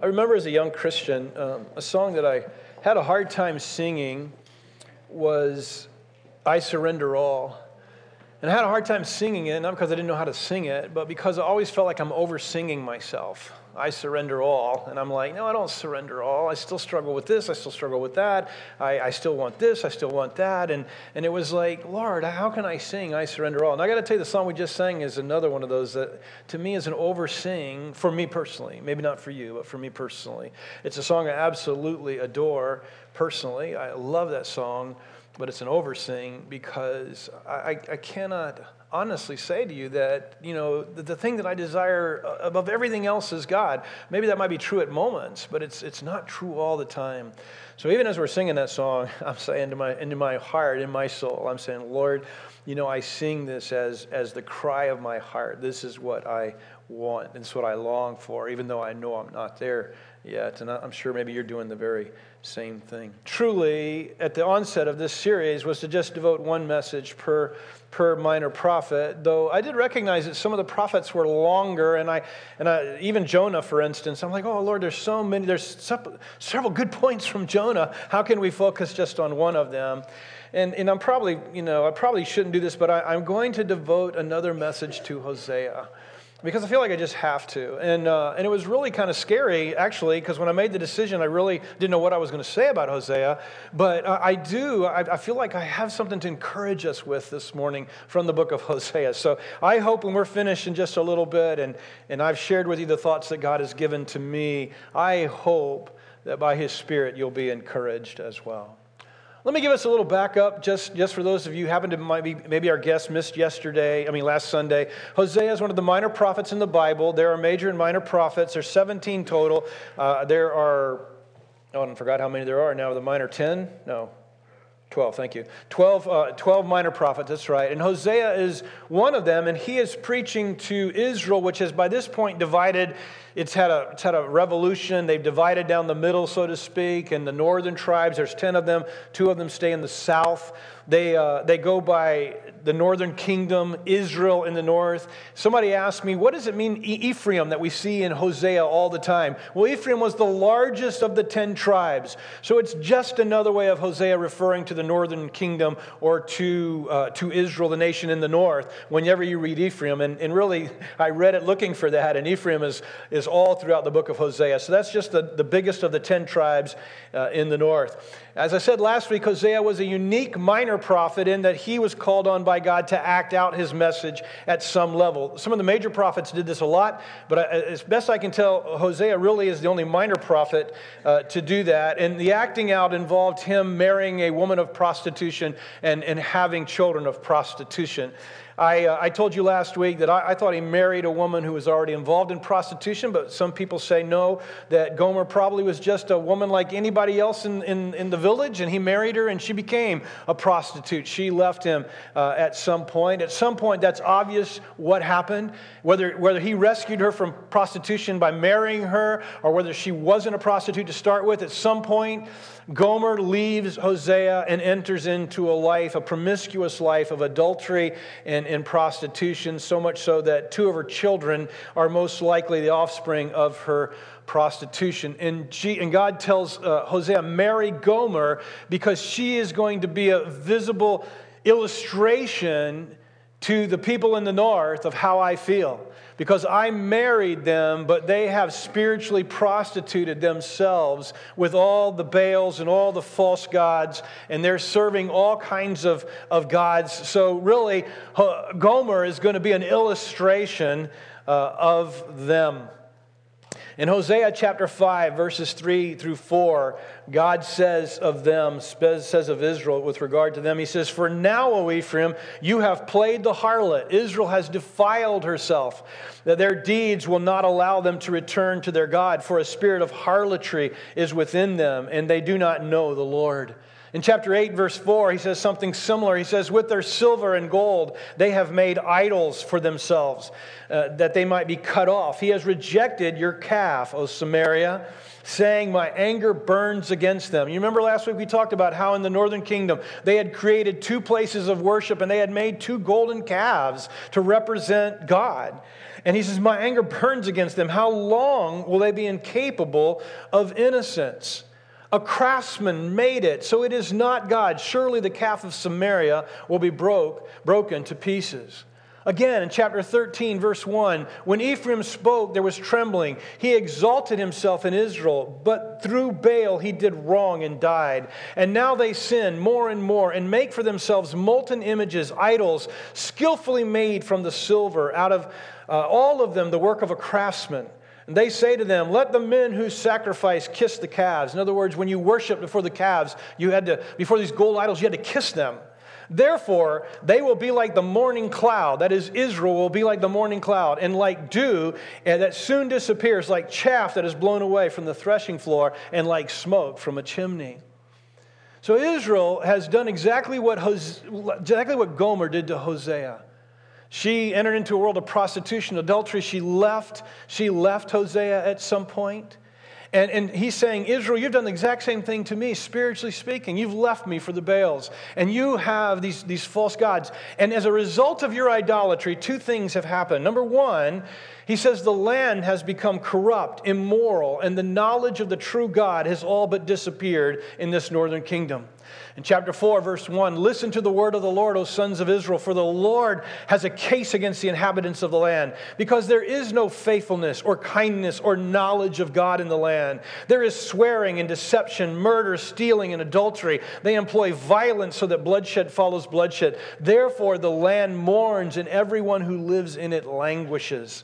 I remember as a young Christian, um, a song that I had a hard time singing was I Surrender All. And I had a hard time singing it, not because I didn't know how to sing it, but because I always felt like I'm over singing myself. I surrender all. And I'm like, no, I don't surrender all. I still struggle with this. I still struggle with that. I, I still want this. I still want that. And, and it was like, Lord, how can I sing I surrender all? And I got to tell you, the song we just sang is another one of those that to me is an over sing for me personally. Maybe not for you, but for me personally. It's a song I absolutely adore personally. I love that song but it's an overseeing because I, I cannot honestly say to you that, you know, the, the, thing that I desire above everything else is God. Maybe that might be true at moments, but it's, it's not true all the time. So even as we're singing that song, I'm saying into my, into my heart, in my soul, I'm saying, Lord, you know, I sing this as, as the cry of my heart. This is what I want. It's what I long for, even though I know I'm not there yet. And I'm sure maybe you're doing the very same thing. Truly, at the onset of this series was to just devote one message per per minor prophet. Though I did recognize that some of the prophets were longer, and I and I, even Jonah, for instance, I'm like, oh Lord, there's so many. There's several good points from Jonah. How can we focus just on one of them? And, and I'm probably, you know, I probably shouldn't do this, but I, I'm going to devote another message to Hosea because I feel like I just have to. And, uh, and it was really kind of scary, actually, because when I made the decision, I really didn't know what I was going to say about Hosea. But uh, I do, I, I, feel like I have something to encourage us with this morning from the book of Hosea. So I hope when we're finished in just a little bit, and, and I've shared with you the thoughts that God has given to me, I hope that by His Spirit you'll be encouraged as well. Let me give us a little backup, just, just for those of you who happen to maybe, maybe our guest missed yesterday, I mean last Sunday. Hosea is one of the minor prophets in the Bible. There are major and minor prophets. There's 17 total. Uh, there are, oh, I forgot how many there are now. The minor 10? No, 12, thank you. 12, uh, 12 minor prophets, that's right. And Hosea is one of them, and he is preaching to Israel, which has by this point divided it's had, a, it's had a revolution. They've divided down the middle, so to speak, and the northern tribes, there's 10 of them. Two of them stay in the south. They, uh, they go by the northern kingdom, Israel in the north. Somebody asked me, what does it mean, Ephraim, that we see in Hosea all the time? Well, Ephraim was the largest of the 10 tribes. So it's just another way of Hosea referring to the northern kingdom or to, uh, to Israel, the nation in the north, whenever you read Ephraim. And, and really, I read it looking for that, and Ephraim is, is all throughout the book of Hosea. So that's just the, the biggest of the 10 tribes uh, in the north. As I said last week, Hosea was a unique minor prophet in that he was called on by God to act out his message at some level. Some of the major prophets did this a lot, but as best I can tell, Hosea really is the only minor prophet uh, to do that. And the acting out involved him marrying a woman of prostitution and, and having children of prostitution. I, uh, I told you last week that I, I, thought he married a woman who was already involved in prostitution, but some people say no, that Gomer probably was just a woman like anybody else in, in, in the village, and he married her and she became a prostitute. She left him uh, at some point. At some point, that's obvious what happened. Whether, whether he rescued her from prostitution by marrying her or whether she wasn't a prostitute to start with, at some point, Gomer leaves Hosea and enters into a life, a promiscuous life of adultery and, and prostitution, so much so that two of her children are most likely the offspring of her prostitution. And, G, and God tells uh, Hosea, marry Gomer because she is going to be a visible illustration to the people in the north of how I feel because I married them, but they have spiritually prostituted themselves with all the Baals and all the false gods, and they're serving all kinds of, of gods. So, really, Gomer is going to be an illustration uh, of them. In Hosea chapter 5, verses 3 through 4, God says of them, says of Israel with regard to them, He says, For now, O Ephraim, you have played the harlot. Israel has defiled herself, that their deeds will not allow them to return to their God, for a spirit of harlotry is within them, and they do not know the Lord. In chapter 8, verse 4, he says something similar. He says, With their silver and gold, they have made idols for themselves, uh, that they might be cut off. He has rejected your calf, O Samaria, saying, My anger burns against them. You remember last week we talked about how in the northern kingdom they had created two places of worship and they had made two golden calves to represent God. And he says, My anger burns against them. How long will they be incapable of innocence? A craftsman made it, so it is not God. Surely the calf of Samaria will be broke, broken to pieces. Again, in chapter 13, verse 1, when Ephraim spoke, there was trembling. He exalted himself in Israel, but through Baal he did wrong and died. And now they sin more and more and make for themselves molten images, idols, skillfully made from the silver, out of uh, all of them the work of a craftsman. And they say to them, Let the men who sacrifice kiss the calves. In other words, when you worship before the calves, you had to, before these gold idols, you had to kiss them. Therefore, they will be like the morning cloud. That is, Israel will be like the morning cloud, and like dew that soon disappears, like chaff that is blown away from the threshing floor, and like smoke from a chimney. So Israel has done exactly what, exactly what Gomer did to Hosea. She entered into a world of prostitution, adultery. She left. She left Hosea at some point. And, and he's saying, Israel, you've done the exact same thing to me, spiritually speaking. You've left me for the Baals, and you have these, these false gods. And as a result of your idolatry, two things have happened. Number one, he says the land has become corrupt, immoral, and the knowledge of the true God has all but disappeared in this northern kingdom. In chapter 4, verse 1, listen to the word of the Lord, O sons of Israel, for the Lord has a case against the inhabitants of the land, because there is no faithfulness or kindness or knowledge of God in the land. There is swearing and deception, murder, stealing, and adultery. They employ violence so that bloodshed follows bloodshed. Therefore, the land mourns, and everyone who lives in it languishes.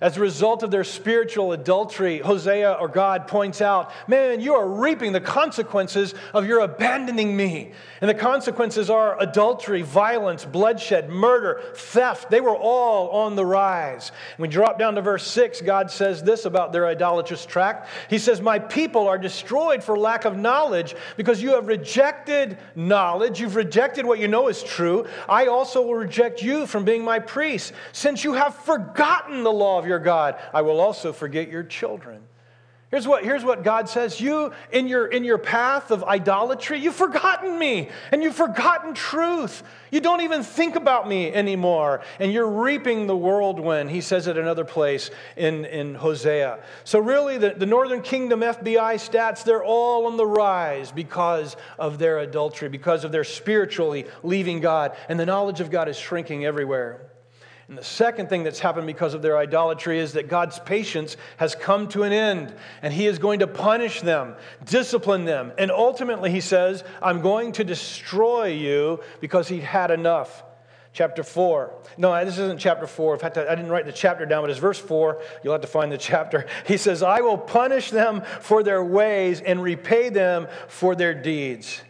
As a result of their spiritual adultery, Hosea or God points out, Man, you are reaping the consequences of your abandoning me. And the consequences are adultery, violence, bloodshed, murder, theft. They were all on the rise. we drop down to verse 6, God says this about their idolatrous tract. He says, My people are destroyed for lack of knowledge because you have rejected knowledge. You've rejected what you know is true. I also will reject you from being my priest, since you have forgotten the law of your God. I will also forget your children. Here's what, here's what God says You, in your, in your path of idolatry, you've forgotten me and you've forgotten truth. You don't even think about me anymore. And you're reaping the whirlwind. He says it another place in, in Hosea. So, really, the, the Northern Kingdom FBI stats, they're all on the rise because of their adultery, because of their spiritually leaving God. And the knowledge of God is shrinking everywhere. And the second thing that's happened because of their idolatry is that God's patience has come to an end, and He is going to punish them, discipline them. And ultimately, He says, I'm going to destroy you because He had enough. Chapter 4. No, this isn't chapter 4. In fact, I didn't write the chapter down, but it's verse 4. You'll have to find the chapter. He says, I will punish them for their ways and repay them for their deeds.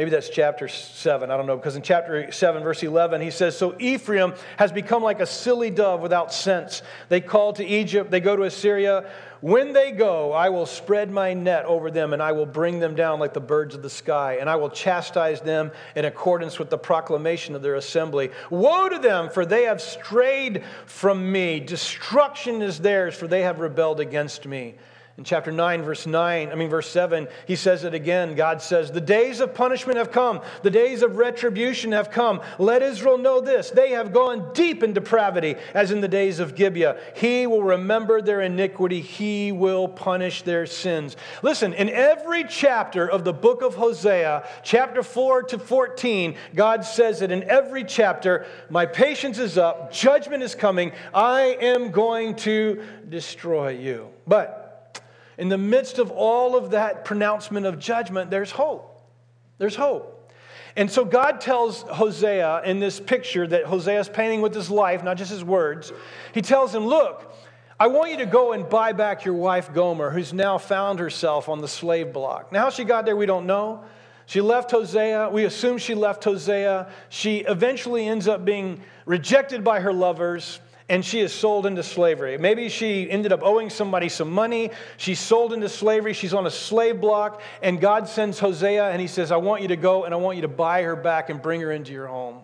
Maybe that's chapter 7, I don't know, because in chapter 7, verse 11, he says, So Ephraim has become like a silly dove without sense. They call to Egypt, they go to Assyria. When they go, I will spread my net over them, and I will bring them down like the birds of the sky, and I will chastise them in accordance with the proclamation of their assembly. Woe to them, for they have strayed from me. Destruction is theirs, for they have rebelled against me. In chapter 9, verse 9, I mean, verse 7, he says it again. God says, The days of punishment have come, the days of retribution have come. Let Israel know this they have gone deep in depravity, as in the days of Gibeah. He will remember their iniquity, he will punish their sins. Listen, in every chapter of the book of Hosea, chapter 4 to 14, God says it in every chapter My patience is up, judgment is coming, I am going to destroy you. But in the midst of all of that pronouncement of judgment, there's hope. There's hope. And so God tells Hosea in this picture that Hosea is painting with his life, not just his words, he tells him, Look, I want you to go and buy back your wife Gomer, who's now found herself on the slave block. Now, how she got there, we don't know. She left Hosea. We assume she left Hosea. She eventually ends up being rejected by her lovers and she is sold into slavery. Maybe she ended up owing somebody some money. She's sold into slavery. She's on a slave block. And God sends Hosea and he says, I want you to go and I want you to buy her back and bring her into your home.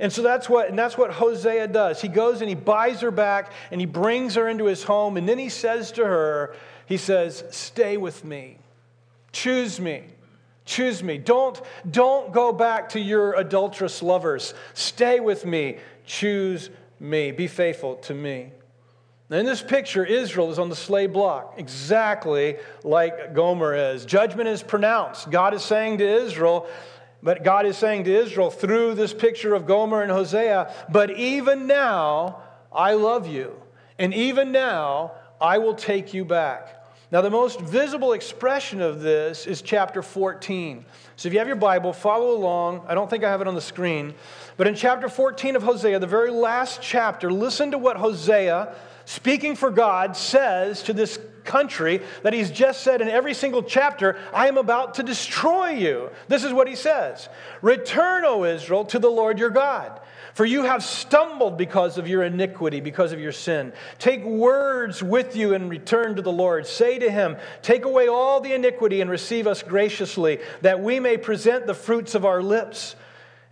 And so that's what, and that's what Hosea does. He goes and he buys her back and he brings her into his home. And then he says to her, he says, Stay with me. Choose me. Choose me. Don't, don't go back to your adulterous lovers. Stay with me. Choose me. Be faithful to me. In this picture, Israel is on the slave block, exactly like Gomer is. Judgment is pronounced. God is saying to Israel, but God is saying to Israel through this picture of Gomer and Hosea, but even now I love you. And even now I will take you back. Now, the most visible expression of this is chapter 14. So, if you have your Bible, follow along. I don't think I have it on the screen. But in chapter 14 of Hosea, the very last chapter, listen to what Hosea, speaking for God, says to this country that he's just said in every single chapter, I am about to destroy you. This is what he says Return, O Israel, to the Lord your God. For you have stumbled because of your iniquity, because of your sin. Take words with you and return to the Lord. Say to him, Take away all the iniquity and receive us graciously, that we may present the fruits of our lips.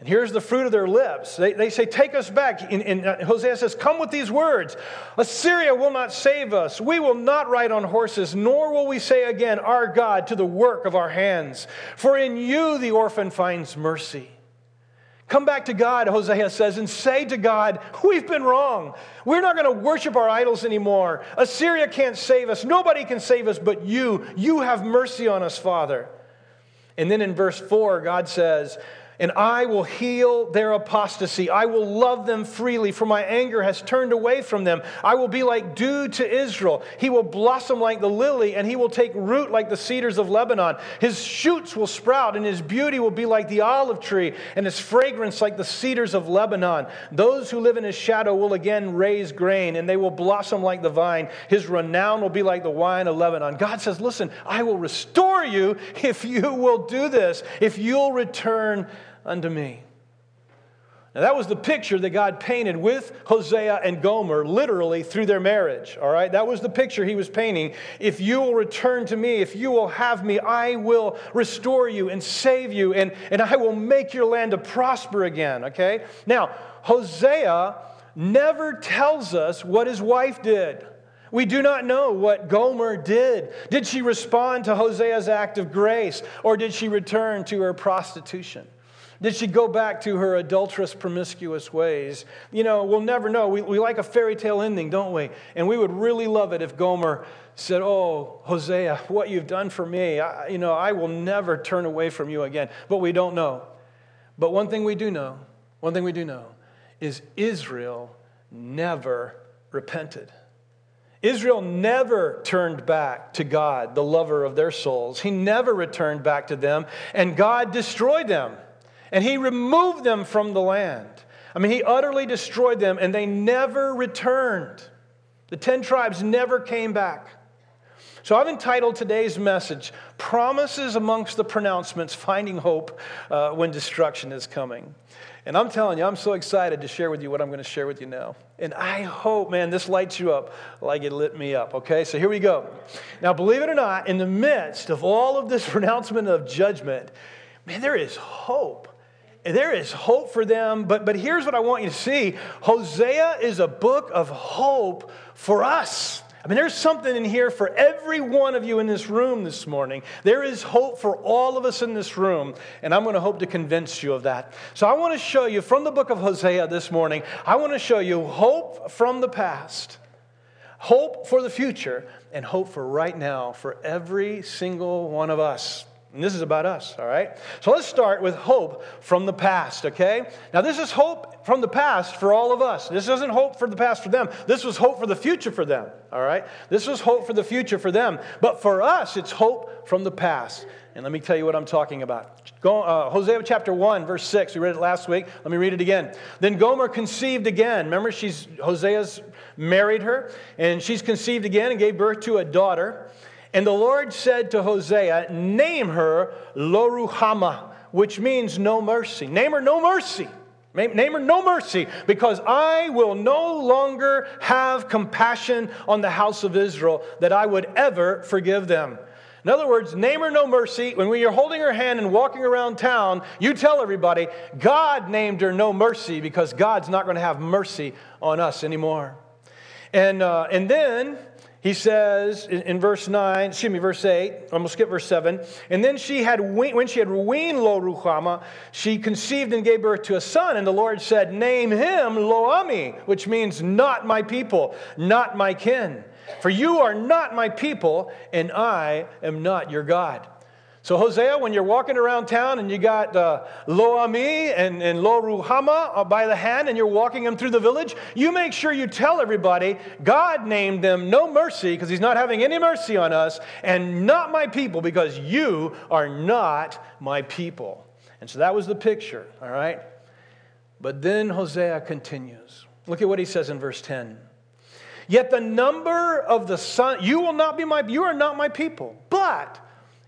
And here's the fruit of their lips. They, they say, Take us back. And, and uh, Hosea says, Come with these words Assyria will not save us. We will not ride on horses, nor will we say again, Our God, to the work of our hands. For in you the orphan finds mercy. Come back to God, Hosea says, and say to God, We've been wrong. We're not going to worship our idols anymore. Assyria can't save us. Nobody can save us but you. You have mercy on us, Father. And then in verse 4, God says, and I will heal their apostasy. I will love them freely, for my anger has turned away from them. I will be like dew to Israel. He will blossom like the lily, and he will take root like the cedars of Lebanon. His shoots will sprout, and his beauty will be like the olive tree, and his fragrance like the cedars of Lebanon. Those who live in his shadow will again raise grain, and they will blossom like the vine. His renown will be like the wine of Lebanon. God says, Listen, I will restore you if you will do this, if you'll return unto me. Now, that was the picture that God painted with Hosea and Gomer, literally through their marriage. All right? That was the picture he was painting. If you will return to me, if you will have me, I will restore you and save you, and, and I will make your land to prosper again. Okay? Now, Hosea never tells us what his wife did. We do not know what Gomer did. Did she respond to Hosea's act of grace, or did she return to her prostitution? Did she go back to her adulterous, promiscuous ways? You know, we'll never know. We, we like a fairy tale ending, don't we? And we would really love it if Gomer said, Oh, Hosea, what you've done for me, I, you know, I will never turn away from you again. But we don't know. But one thing we do know, one thing we do know, is Israel never repented. Israel never turned back to God, the lover of their souls. He never returned back to them, and God destroyed them and he removed them from the land. I mean, he utterly destroyed them, and they never returned. The 10 tribes never came back. So I've entitled today's message, Promises Amongst the Pronouncements Finding Hope uh, When Destruction is Coming. And I'm telling you, I'm so excited to share with you what I'm going to share with you now. And I hope, man, this lights you up like it lit me up, okay? So here we go. Now, believe it or not, in the midst of all of this pronouncement of judgment, man, there is hope there is hope for them. But, but here's what I want you to see Hosea is a book of hope for us. I mean, there's something in here for every one of you in this room this morning. There is hope for all of us in this room, and I'm going to hope to convince you of that. So, I want to show you from the book of Hosea this morning, I want to show you hope from the past, hope for the future, and hope for right now for every single one of us. And this is about us, all right? So let's start with hope from the past, okay? Now, this is hope from the past for all of us. This isn't hope for the past for them. This was hope for the future for them, all right? This was hope for the future for them. But for us, it's hope from the past. And let me tell you what I'm talking about. Go, uh, Hosea chapter 1, verse 6. We read it last week. Let me read it again. Then Gomer conceived again. Remember, she's Hosea's married her, and she's conceived again and gave birth to a daughter. And the Lord said to Hosea, Name her Loruhamah, which means no mercy. Name her no mercy. Name her no mercy, because I will no longer have compassion on the house of Israel that I would ever forgive them. In other words, name her no mercy. When you're holding her hand and walking around town, you tell everybody, God named her no mercy because God's not going to have mercy on us anymore. And, uh, and then he says in, verse 9, excuse me, verse 8, I'm going to skip verse 7. And then she had, when she had weaned Lo Ruhama, she conceived and gave birth to a son. And the Lord said, Name him Lo-ammi, which means not my people, not my kin. For you are not my people, and I am not your God. So, Hosea, when you're walking around town and you got uh, Lo-ammi and, and Lo Ruhama uh, by the hand and you're walking them through the village, you make sure you tell everybody God named them no mercy because he's not having any mercy on us and not my people because you are not my people. And so that was the picture, all right? But then Hosea continues. Look at what he says in verse 10. Yet the number of the son, you will not be my, you are not my people, but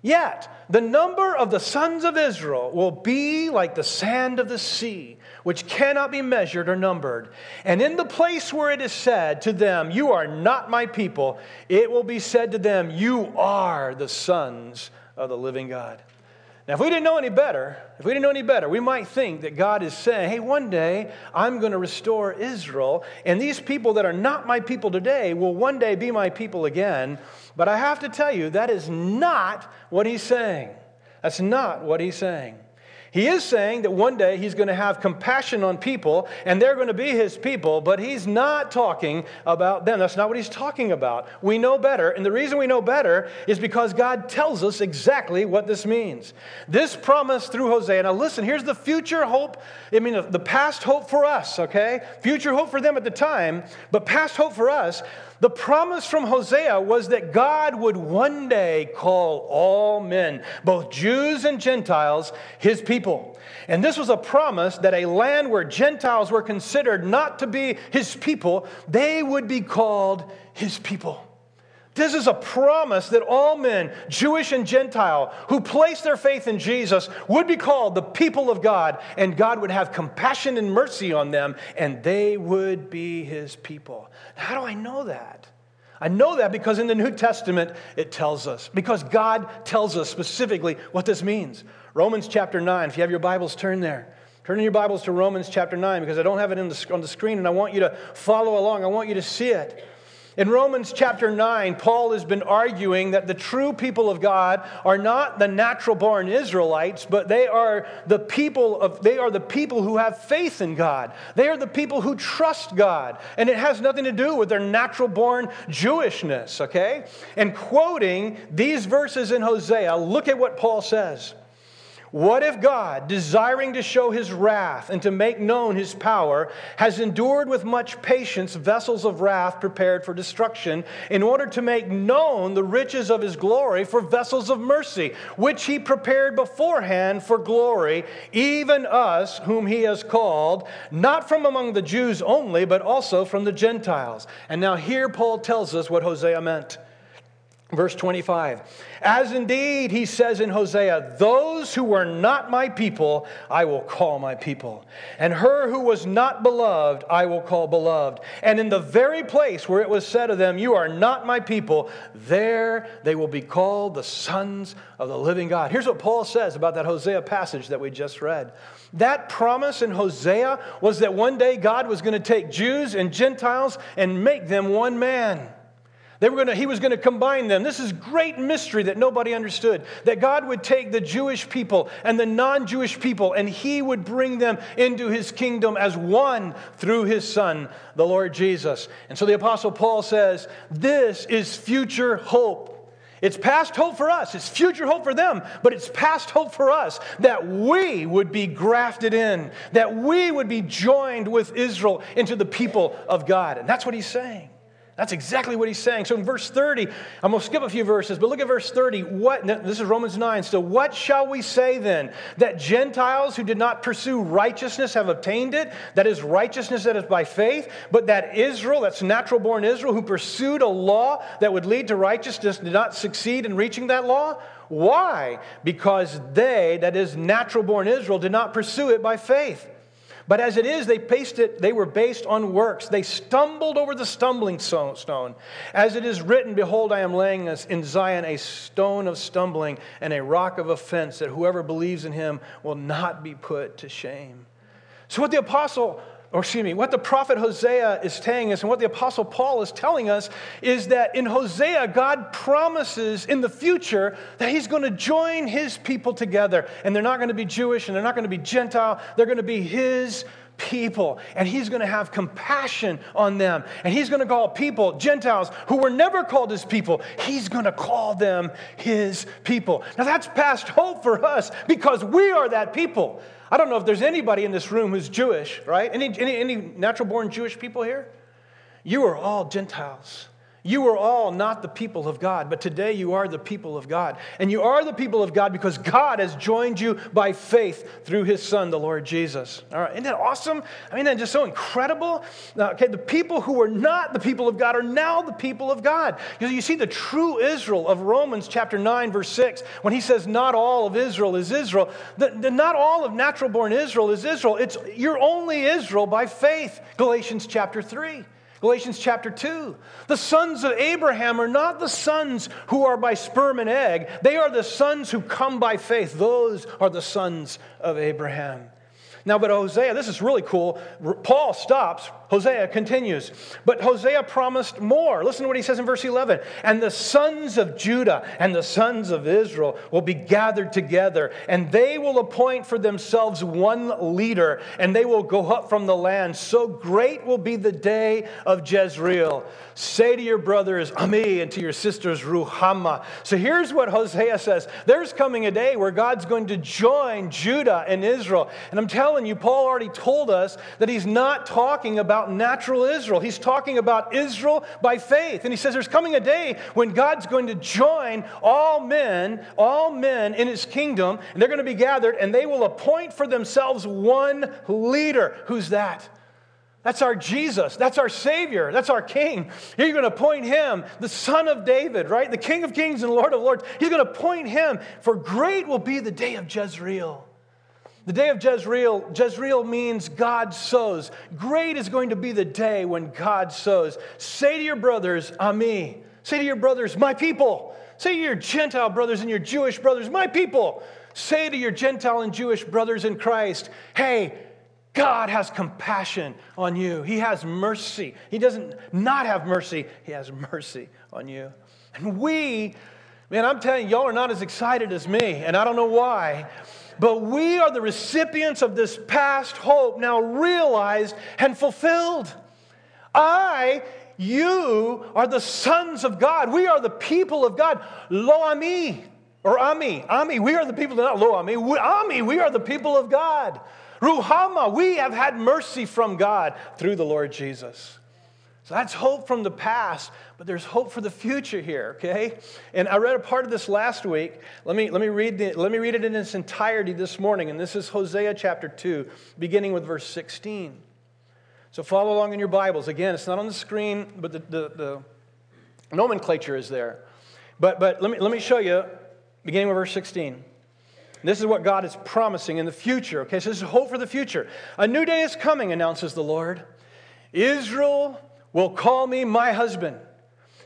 Yet, the number of the sons of Israel will be like the sand of the sea, which cannot be measured or numbered. And in the place where it is said to them, You are not my people, it will be said to them, You are the sons of the living God. Now, if we didn't know any better, if we didn't know any better, we might think that God is saying, hey, one day I'm going to restore Israel, and these people that are not my people today will one day be my people again. But I have to tell you, that is not what he's saying. That's not what he's saying. He is saying that one day he's going to have compassion on people and they're going to be his people, but he's not talking about them. That's not what he's talking about. We know better, and the reason we know better is because God tells us exactly what this means. This promise through Hosea. Now, listen, here's the future hope. I mean, the past hope for us, okay? Future hope for them at the time, but past hope for us. The promise from Hosea was that God would one day call all men, both Jews and Gentiles, his people. And this was a promise that a land where Gentiles were considered not to be his people, they would be called his people. This is a promise that all men, Jewish and Gentile, who place their faith in Jesus would be called the people of God, and God would have compassion and mercy on them, and they would be his people. How do I know that? I know that because in the New Testament it tells us, because God tells us specifically what this means. Romans chapter 9, if you have your Bibles, turn there. Turn in your Bibles to Romans chapter 9 because I don't have it the, on the screen and I want you to follow along. I want you to see it. In Romans chapter 9, Paul has been arguing that the true people of God are not the natural born Israelites, but they are the people of they are the people who have faith in God. They are the people who trust God. And it has nothing to do with their natural born Jewishness, okay? And quoting these verses in Hosea, look at what Paul says. What if God, desiring to show his wrath and to make known his power, has endured with much patience vessels of wrath prepared for destruction, in order to make known the riches of his glory for vessels of mercy, which he prepared beforehand for glory, even us whom he has called, not from among the Jews only, but also from the Gentiles? And now here Paul tells us what Hosea meant. Verse 25. As indeed he says in Hosea, those who were not my people, I will call my people. And her who was not beloved, I will call beloved. And in the very place where it was said of them, You are not my people, there they will be called the sons of the living God. Here's what Paul says about that Hosea passage that we just read. That promise in Hosea was that one day God was going to take Jews and Gentiles and make them one man. They were gonna, he was going to combine them. This is great mystery that nobody understood. That God would take the Jewish people and the non Jewish people and he would bring them into his kingdom as one through his son, the Lord Jesus. And so the Apostle Paul says, This is future hope. It's past hope for us, it's future hope for them, but it's past hope for us that we would be grafted in, that we would be joined with Israel into the people of God. And that's what he's saying. That's exactly what he's saying. So in verse 30, I'm going to skip a few verses, but look at verse 30. What, this is Romans 9. So, what shall we say then? That Gentiles who did not pursue righteousness have obtained it? That is righteousness that is by faith? But that Israel, that's natural born Israel, who pursued a law that would lead to righteousness, did not succeed in reaching that law? Why? Because they, that is natural born Israel, did not pursue it by faith. But as it is, they based it, they were based on works. They stumbled over the stumbling stone. As it is written, Behold, I am laying in Zion a stone of stumbling and a rock of offense, that whoever believes in him will not be put to shame. So, what the apostle or excuse me, what the prophet Hosea is telling us and what the apostle Paul is telling us is that in Hosea, God promises in the future that he's going to join his people together. And they're not going to be Jewish and they're not going to be Gentile, they're going to be his people. And he's going to have compassion on them. And he's going to call people, Gentiles, who were never called his people, he's going to call them his people. Now that's past hope for us because we are that people. I don't know if there's anybody in this room who's Jewish, right? Any, any, any natural born Jewish people here? You are all Gentiles. You were all not the people of God, but today you are the people of God. And you are the people of God because God has joined you by faith through his Son, the Lord Jesus. All right, isn't that awesome? I mean, that's just so incredible. Now, okay, the people who were not the people of God are now the people of God. You, you see the true Israel of Romans chapter 9, verse 6, when he says, Not all of Israel is Israel. The, the, not all of natural born Israel is Israel. It's you're only Israel by faith. Galatians chapter 3. Galatians chapter 2. The sons of Abraham are not the sons who are by sperm and egg, they are the sons who come by faith. Those are the sons of Abraham. Now, but Hosea, this is really cool. Paul stops. Hosea continues. But Hosea promised more. Listen to what he says in verse 11. And the sons of Judah and the sons of Israel will be gathered together, and they will appoint for themselves one leader, and they will go up from the land. So great will be the day of Jezreel. Say to your brothers, Ami, and to your sisters, Ruhamah. So here's what Hosea says There's coming a day where God's going to join Judah and Israel. And I'm telling you, Paul already told us that he's not talking about natural Israel. He's talking about Israel by faith. And he says there's coming a day when God's going to join all men, all men in his kingdom, and they're going to be gathered, and they will appoint for themselves one leader. Who's that? That's our Jesus. That's our Savior. That's our King. You're going to point him, the Son of David, right? The King of Kings and Lord of Lords. He's going to point him, for great will be the day of Jezreel. The day of Jezreel, Jezreel means God sows. Great is going to be the day when God sows. Say to your brothers, Ami. Say to your brothers, my people. Say to your Gentile brothers and your Jewish brothers, my people. Say to your Gentile and Jewish brothers in Christ, hey, God has compassion on you. He has mercy. He doesn't not have mercy, He has mercy on you. And we, man, I'm telling you, y'all are not as excited as me, and I don't know why. But we are the recipients of this past hope now realized and fulfilled. I, you are the sons of God. We are the people of God. Lo ami, or ami, ami. We are the people, not lo ami. Ami, we are the people of God. Ruhama, we have had mercy from God through the Lord Jesus. So that's hope from the past, but there's hope for the future here, okay? And I read a part of this last week. Let me, let me, read, the, let me read it in its entirety this morning. And this is Hosea chapter 2, beginning with verse 16. So follow along in your Bibles. Again, it's not on the screen, but the, the, the nomenclature is there. But, but let, me, let me show you, beginning with verse 16. This is what God is promising in the future. Okay, so this is hope for the future. A new day is coming, announces the Lord. Israel will call me my husband.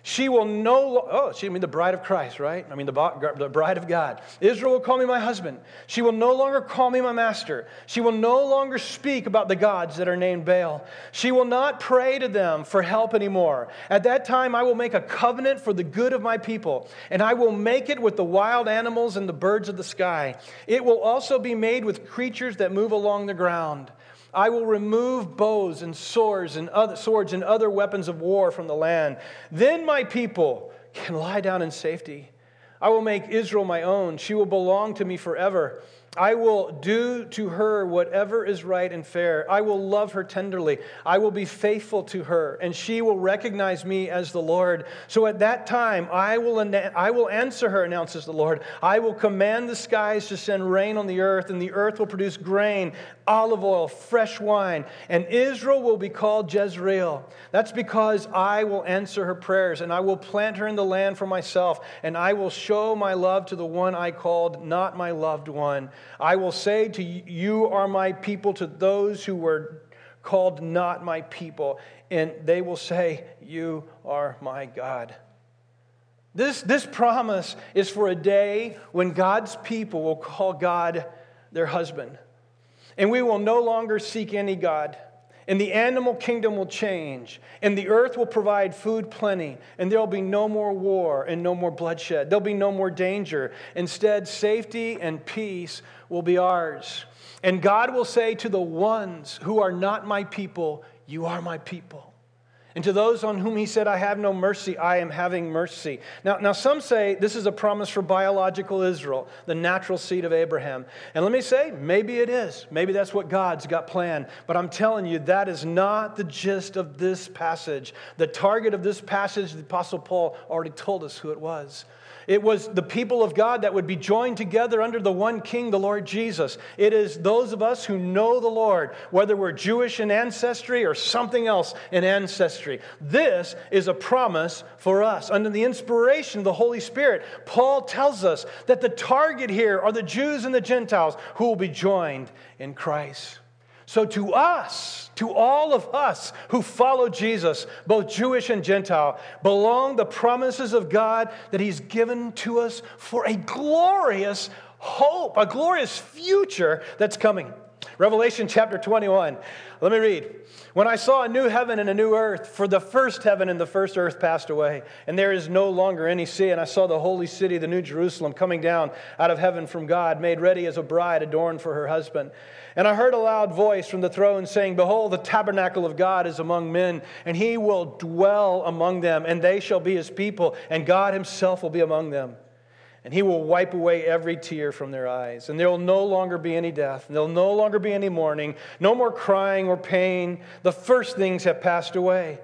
She will no, oh, she mean the bride of Christ, right? I mean the, the bride of God. Israel will call me my husband. She will no longer call me my master. She will no longer speak about the gods that are named Baal. She will not pray to them for help anymore. At that time, I will make a covenant for the good of my people, and I will make it with the wild animals and the birds of the sky. It will also be made with creatures that move along the ground. I will remove bows and swords and other swords and other weapons of war from the land. Then my people can lie down in safety. I will make Israel my own. She will belong to me forever. I will do to her whatever is right and fair. I will love her tenderly. I will be faithful to her, and she will recognize me as the Lord. So at that time, I will, I will answer her, announces the Lord. I will command the skies to send rain on the earth, and the earth will produce grain, olive oil, fresh wine, and Israel will be called Jezreel. That's because I will answer her prayers, and I will plant her in the land for myself, and I will show my love to the one I called not my loved one. I will say to you, you are my people, to those who were called not my people, and they will say, You are my God. This, this promise is for a day when God's people will call God their husband. And we will no longer seek any God. And the animal kingdom will change, and the earth will provide food plenty, and there will be no more war and no more bloodshed. There'll be no more danger. Instead, safety and peace will be ours. And God will say to the ones who are not my people, You are my people. And to those on whom he said, I have no mercy, I am having mercy. Now, now, some say this is a promise for biological Israel, the natural seed of Abraham. And let me say, maybe it is. Maybe that's what God's got planned. But I'm telling you, that is not the gist of this passage. The target of this passage, the Apostle Paul already told us who it was. It was the people of God that would be joined together under the one King, the Lord Jesus. It is those of us who know the Lord, whether we're Jewish in ancestry or something else in ancestry. This is a promise for us. Under the inspiration of the Holy Spirit, Paul tells us that the target here are the Jews and the Gentiles who will be joined in Christ. So, to us, to all of us who follow Jesus, both Jewish and Gentile, belong the promises of God that He's given to us for a glorious hope, a glorious future that's coming. Revelation chapter 21. Let me read. When I saw a new heaven and a new earth, for the first heaven and the first earth passed away, and there is no longer any sea. And I saw the holy city, the new Jerusalem, coming down out of heaven from God, made ready as a bride adorned for her husband. And I heard a loud voice from the throne saying, Behold, the tabernacle of God is among men, and he will dwell among them, and they shall be his people, and God himself will be among them. And he will wipe away every tear from their eyes. And there will no longer be any death. And there will no longer be any mourning, no more crying or pain. The first things have passed away.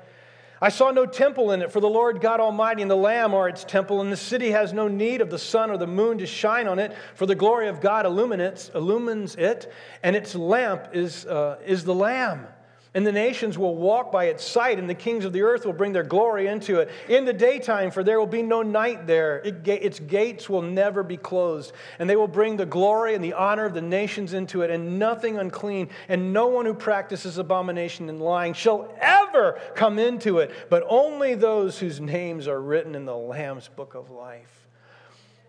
I saw no temple in it, for the Lord God Almighty and the Lamb are its temple, and the city has no need of the sun or the moon to shine on it, for the glory of God illumines it, and its lamp is, uh, is the Lamb. And the nations will walk by its sight, and the kings of the earth will bring their glory into it. In the daytime, for there will be no night there. It, its gates will never be closed. And they will bring the glory and the honor of the nations into it, and nothing unclean, and no one who practices abomination and lying shall ever come into it, but only those whose names are written in the Lamb's book of life.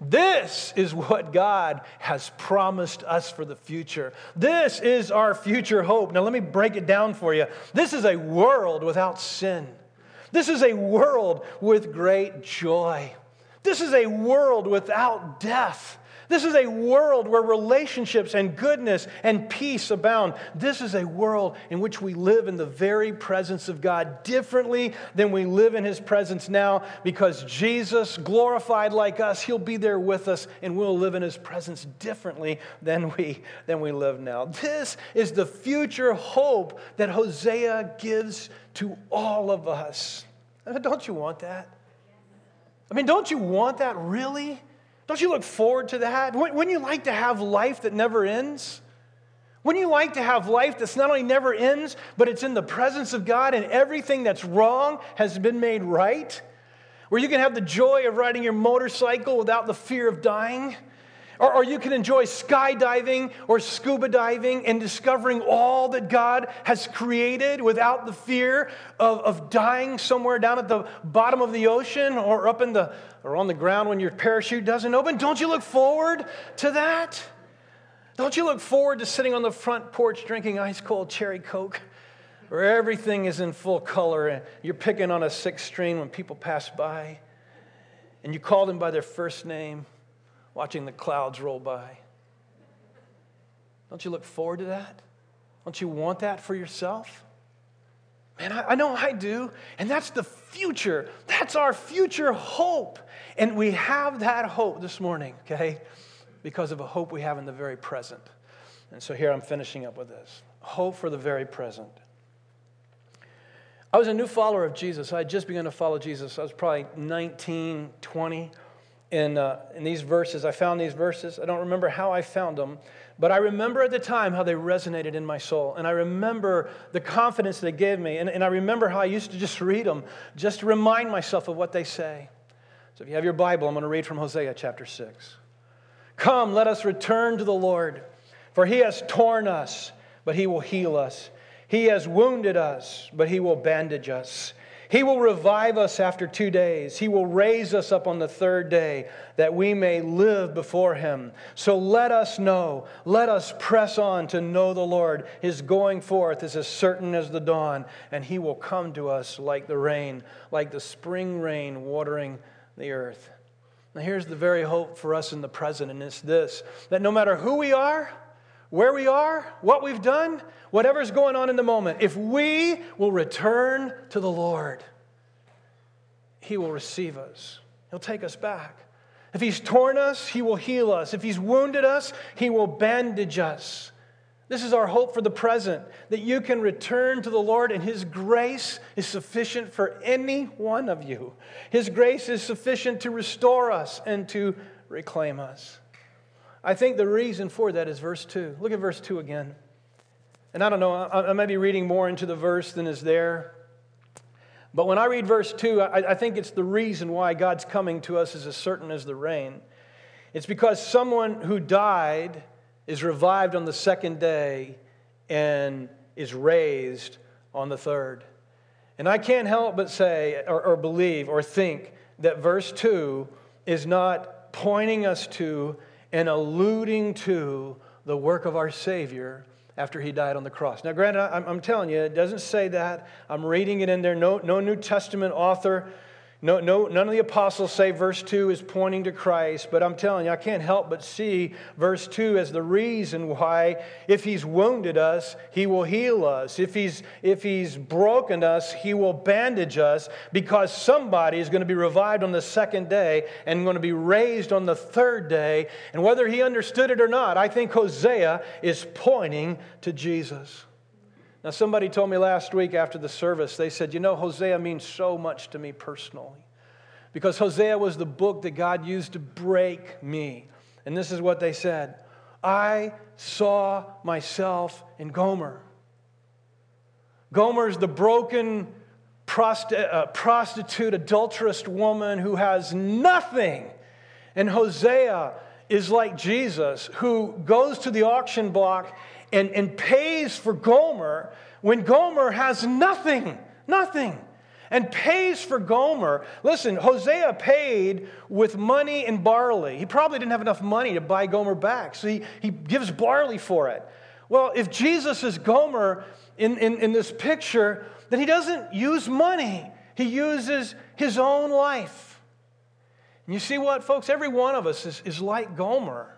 This is what God has promised us for the future. This is our future hope. Now, let me break it down for you. This is a world without sin. This is a world with great joy. This is a world without death. This is a world where relationships and goodness and peace abound. This is a world in which we live in the very presence of God differently than we live in His presence now because Jesus, glorified like us, He'll be there with us and we'll live in His presence differently than we, than we live now. This is the future hope that Hosea gives to all of us. Don't you want that? I mean, don't you want that really? Don't you look forward to that? Wouldn't you like to have life that never ends? Wouldn't you like to have life that's not only never ends, but it's in the presence of God and everything that's wrong has been made right? Where you can have the joy of riding your motorcycle without the fear of dying? Or, or, you can enjoy skydiving or scuba diving and discovering all that God has created without the fear of, of dying somewhere down at the bottom of the ocean or up in the or on the ground when your parachute doesn't open. Don't you look forward to that? Don't you look forward to sitting on the front porch drinking ice cold cherry coke? Where everything is in full color and you're picking on a sixth string when people pass by and you call them by their first name watching the clouds roll by. Don't you look forward to that? Don't you want that for yourself? Man, I, I, know I do. And that's the future. That's our future hope. And we have that hope this morning, okay? Because of a hope we have in the very present. And so here I'm finishing up with this hope for the very present. I was a new follower of Jesus. I had just begun to follow Jesus. I was probably 19, 20 in, uh, in these verses. I found these verses. I don't remember how I found them, but I remember at the time how they resonated in my soul. And I remember the confidence they gave me. And, and I remember how I used to just read them just to remind myself of what they say. So if you have your Bible, I'm going to read from Hosea chapter 6. Come, let us return to the Lord, for he has torn us, but he will heal us. He has wounded us, but he will bandage us. He will revive us after two days. He will raise us up on the third day that we may live before Him. So let us know, let us press on to know the Lord. His going forth is as certain as the dawn, and He will come to us like the rain, like the spring rain watering the earth. Now, here's the very hope for us in the present, and it's this that no matter who we are, where we are, what we've done, whatever's going on in the moment, if we will return to the Lord, He will receive us. He'll take us back. If He's torn us, He will heal us. If He's wounded us, He will bandage us. This is our hope for the present that you can return to the Lord and His grace is sufficient for any one of you. His grace is sufficient to restore us and to reclaim us. I think the reason for that is verse 2. Look at verse 2 again. And I don't know, I, may be reading more into the verse than is there. But when I read verse 2, I, I think it's the reason why God's coming to us is as certain as the rain. It's because someone who died is revived on the second day and is raised on the third. And I can't help but say, or, or, believe, or think that verse 2 is not pointing us to and alluding to the work of our Savior after he died on the cross. Now, granted, I'm, I'm, telling you, it doesn't say that. I'm reading it in there. No, no New Testament author no, no, none of the apostles say verse 2 is pointing to Christ, but I'm telling you, I can't help but see verse 2 as the reason why, if he's wounded us, he will heal us. If he's, if he's broken us, he will bandage us, because somebody is going to be revived on the second day and going to be raised on the third day. And whether he understood it or not, I think Hosea is pointing to Jesus. Now, somebody told me last week after the service, they said, You know, Hosea means so much to me personally. Because Hosea was the book that God used to break me. And this is what they said I saw myself in Gomer. Gomer is the broken prosti- uh, prostitute, adulterous woman who has nothing. And Hosea is like Jesus, who goes to the auction block and, and pays for Gomer when Gomer has nothing, nothing, and pays for Gomer. Listen, Hosea paid with money and barley. He probably didn't have enough money to buy Gomer back, so he, he gives barley for it. Well, if Jesus is Gomer in, in, in this picture, then he doesn't use money, he uses his own life. And you see what, folks? Every one of us is, is like Gomer.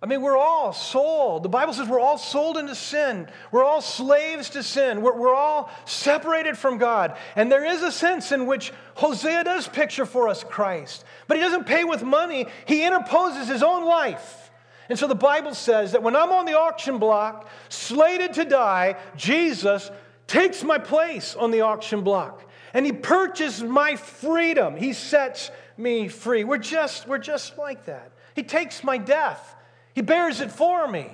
I mean, we're all sold. The Bible says we're all sold into sin. We're all slaves to sin. We're, we're all separated from God. And there is a sense in which Hosea does picture for us Christ. But he doesn't pay with money, he interposes his own life. And so the Bible says that when I'm on the auction block, slated to die, Jesus takes my place on the auction block. And he purchases my freedom. He sets me free. We're just, we're just like that. He takes my death. He bears it for me.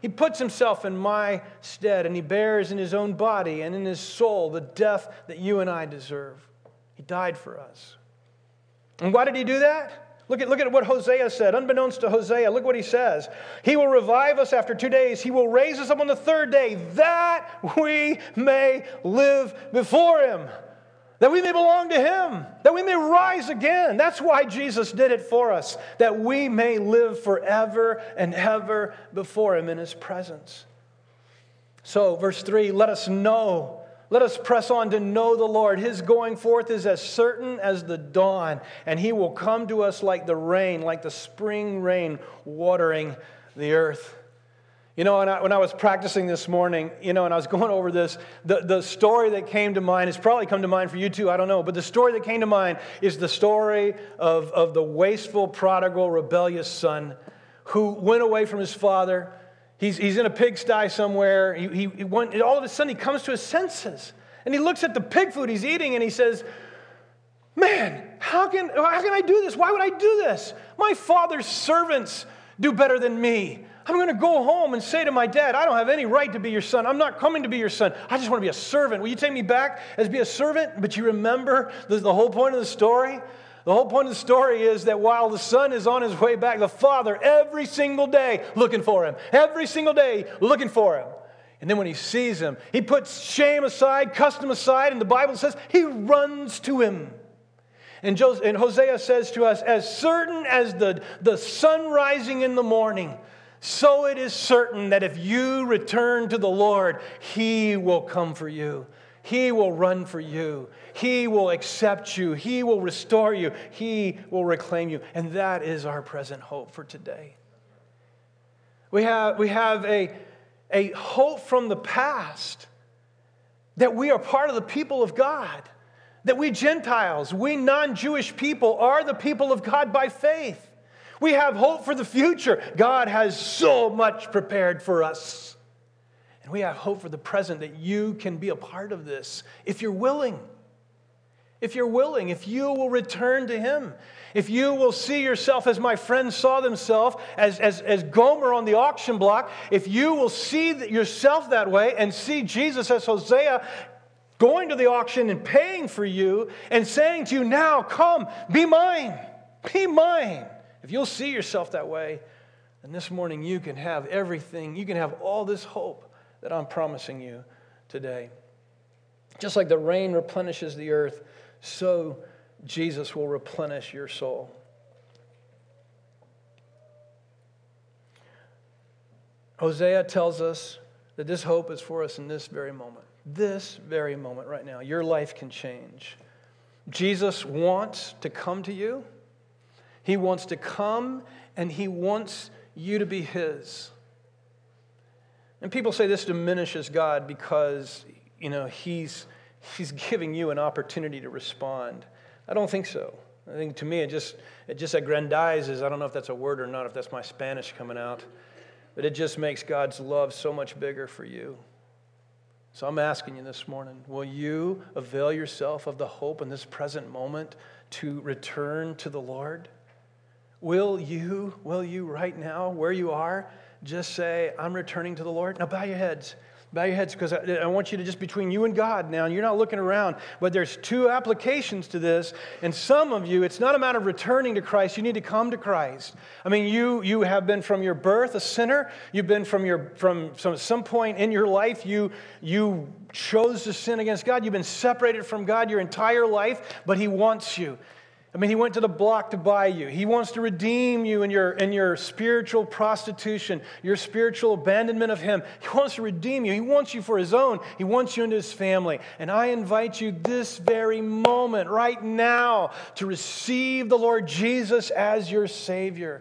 He puts himself in my stead and he bears in his own body and in his soul the death that you and I deserve. He died for us. And why did he do that? Look at, look at what Hosea said. Unbeknownst to Hosea, look what he says. He will revive us after two days. He will raise us up on the third day that we may live before him that we may belong to Him, that we may rise again. That's why Jesus did it for us, that we may live forever and ever before Him in His presence. So, verse 3 let us know. Let us press on to know the Lord. His going forth is as certain as the dawn, and He will come to us like the rain, like the spring rain watering the earth. You know, when I, when I was practicing this morning, you know, and I was going over this, the, the story that came to mind has probably come to mind for you too, I don't know, but the story that came to mind is the story of, of the wasteful, prodigal, rebellious son who went away from his father. He's, he's in a pigsty somewhere. He, he, he went, all of a sudden, he comes to his senses and he looks at the pig food he's eating and he says, Man, how can, how can I do this? Why would I do this? My father's servants do better than me. I'm going to go home and say to my dad, I don't have any right to be your son. I'm not coming to be your son. I just want to be a servant. Will you take me back as be a servant? But you remember the, the whole point of the story? The whole point of the story is that while the son is on his way back, the father, every single day, looking for him, every single day, looking for him. And then when he sees him, he puts shame aside, custom aside, and the Bible says he runs to him. And Hosea says to us, as certain as the, the sun rising in the morning, so it is certain that if you return to the Lord, he will come for you. He will run for you. He will accept you. He will restore you. He will reclaim you. And that is our present hope for today. We have, we have a, a hope from the past that we are part of the people of God, that we Gentiles, we non Jewish people, are the people of God by faith. We have hope for the future. God has so much prepared for us. And we have hope for the present that you can be a part of this if you're willing. If you're willing, if you will return to Him, if you will see yourself as my friends saw themselves, as, as, as Gomer on the auction block, if you will see yourself that way and see Jesus as Hosea going to the auction and paying for you and saying to you, Now come, be mine, be mine. If you'll see yourself that way, then this morning you can have everything, you can have all this hope that I'm promising you today. Just like the rain replenishes the earth, so Jesus will replenish your soul. Hosea tells us that this hope is for us in this very moment. This very moment, right now. Your life can change. Jesus wants to come to you. He wants to come and he wants you to be his. And people say this diminishes God because, you know, he's, he's giving you an opportunity to respond. I don't think so. I think to me it just, it just aggrandizes. I don't know if that's a word or not, if that's my Spanish coming out, but it just makes God's love so much bigger for you. So I'm asking you this morning will you avail yourself of the hope in this present moment to return to the Lord? Will you, will you right now, where you are, just say, I'm returning to the Lord? Now bow your heads. Bow your heads because I, I, want you to just between you and God now, you're not looking around. But there's two applications to this. And some of you, it's not a matter of returning to Christ. You need to come to Christ. I mean, you, you have been from your birth a sinner. You've been from, your, from some, some point in your life, you, you chose to sin against God. You've been separated from God your entire life, but He wants you. I mean, he went to the block to buy you. He wants to redeem you in your, in your spiritual prostitution, your spiritual abandonment of him. He wants to redeem you. He wants you for his own. He wants you into his family. And I invite you this very moment, right now, to receive the Lord Jesus as your Savior.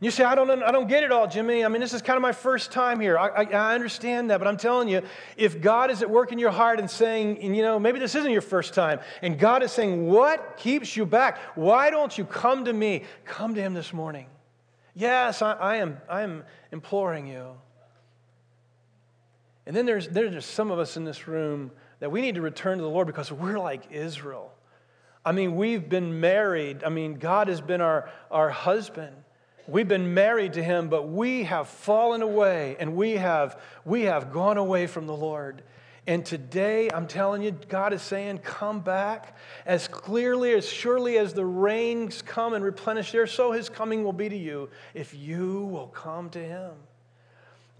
You say, I don't, I don't get it all, Jimmy. I mean, this is kind of my first time here. I, I, I, understand that, but I'm telling you, if God is at work in your heart and saying, and you know, maybe this isn't your first time, and God is saying, What keeps you back? Why don't you come to me? Come to Him this morning. Yes, I, I am, I am imploring you. And then there's, there's just some of us in this room that we need to return to the Lord because we're like Israel. I mean, we've been married. I mean, God has been our, our husband. We've been married to him, but we have fallen away and we have, we have gone away from the Lord. And today, I'm telling you, God is saying, come back. As clearly, as surely as the rains come and replenish there, so his coming will be to you if you will come to him.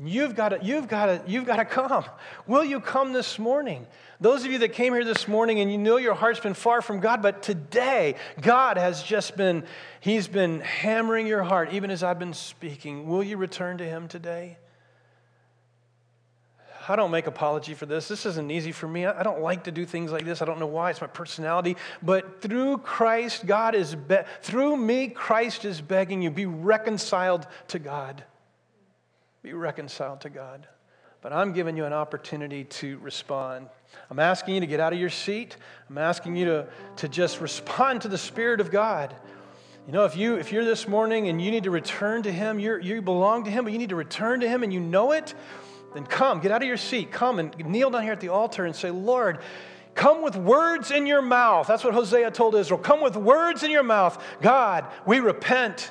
You've got to, you've got to, you've got to come. Will you come this morning? Those of you that came here this morning and you know your heart's been far from God, but today God has just been, He's been hammering your heart, even as I've been speaking. Will you return to Him today? I don't make apology for this. This isn't easy for me. I don't like to do things like this. I don't know why. It's my personality. But through Christ, God is, be- through me, Christ is begging you, be reconciled to God be reconciled to God. But I'm giving you an opportunity to respond. I'm asking you to get out of your seat. I'm asking you to, to just respond to the Spirit of God. You know, if, you, if you're this morning and you need to return to Him, you you belong to Him, but you need to return to Him and you know it, then come, get out of your seat. Come and kneel down here at the altar and say, Lord, Come with words in your mouth. That's what Hosea told Israel. Come with words in your mouth. God, we repent.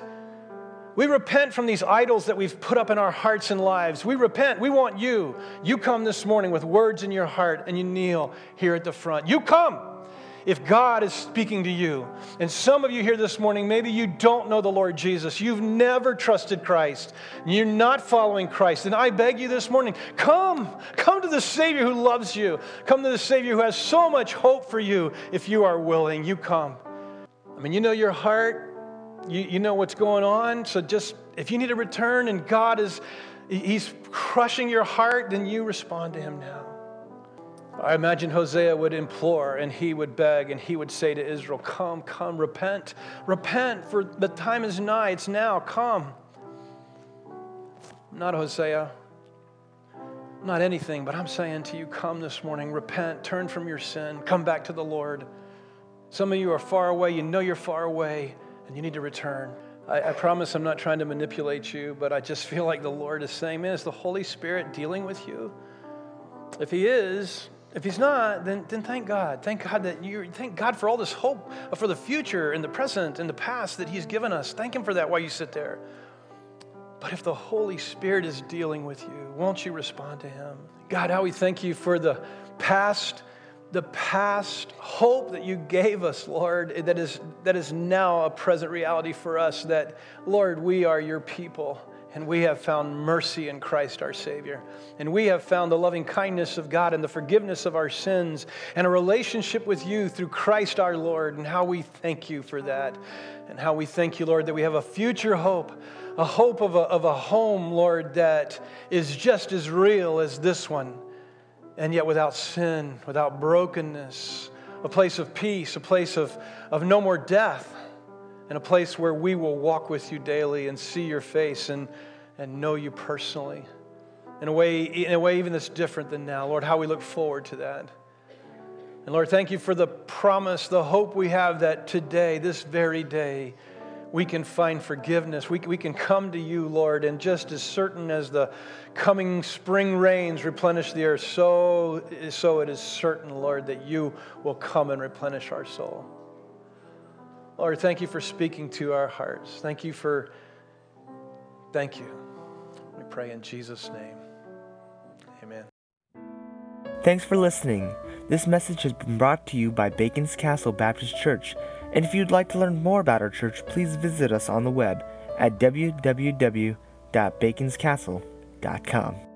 We repent from these idols that we've put up in our hearts and lives. We repent. We want you. You come this morning with words in your heart and you kneel here at the front. You come. if God is speaking to you. And some of you here this morning, maybe you don't know the Lord Jesus. You've never trusted Christ. You're not following Christ. And I beg you this morning, come. Come to the Savior who loves you. Come to the Savior who has so much hope for you. If you are willing, you come. I mean, you know your heart. You, you know what's going on. So just, if you need to return and God is, He's crushing your heart, then you respond to Him now. I imagine Hosea would implore and he would beg and he would say to Israel, Come, come, repent, repent, for the time is nigh, it's now, come. Not Hosea, not anything, but I'm saying to you, come this morning, repent, turn from your sin, come back to the Lord. Some of you are far away, you know you're far away, and you need to return. I, I promise I'm not trying to manipulate you, but I just feel like the Lord is saying, Man, is the Holy Spirit dealing with you? If He is, if he's not, then, then thank God. Thank God that you thank God for all this hope uh, for the future and the present and the past that he's given us. Thank him for that while you sit there. But if the Holy Spirit is dealing with you, won't you respond to him? God, how we thank you for the past, the past hope that you gave us, Lord, that is, that is now a present reality for us, that, Lord, we are your people and we have found mercy in Christ our Savior. And we have found the loving kindness of God and the forgiveness of our sins and a relationship with you through Christ our Lord. And how we thank you for that. And how we thank you, Lord, that we have a future hope, a hope of a, of a home, Lord, that is just as real as this one, and yet without sin, without brokenness, a place of peace, a place of, of no more death and a place where we will walk with you daily and see your face and, and know you personally. In a way in a way even that's different than now lord how we look forward to that. And lord thank you for the promise the hope we have that today this very day we can find forgiveness we, we can come to you lord and just as certain as the coming spring rains replenish the earth so so it is certain lord that you will come and replenish our soul Lord, thank you for speaking to our hearts. Thank you for, thank you. We pray in Jesus' name. Amen. Thanks for listening. This message has been brought to you by Bacon's Castle Baptist Church. And if you'd like to learn more about our church, please visit us on the web at www.baconscastle.com.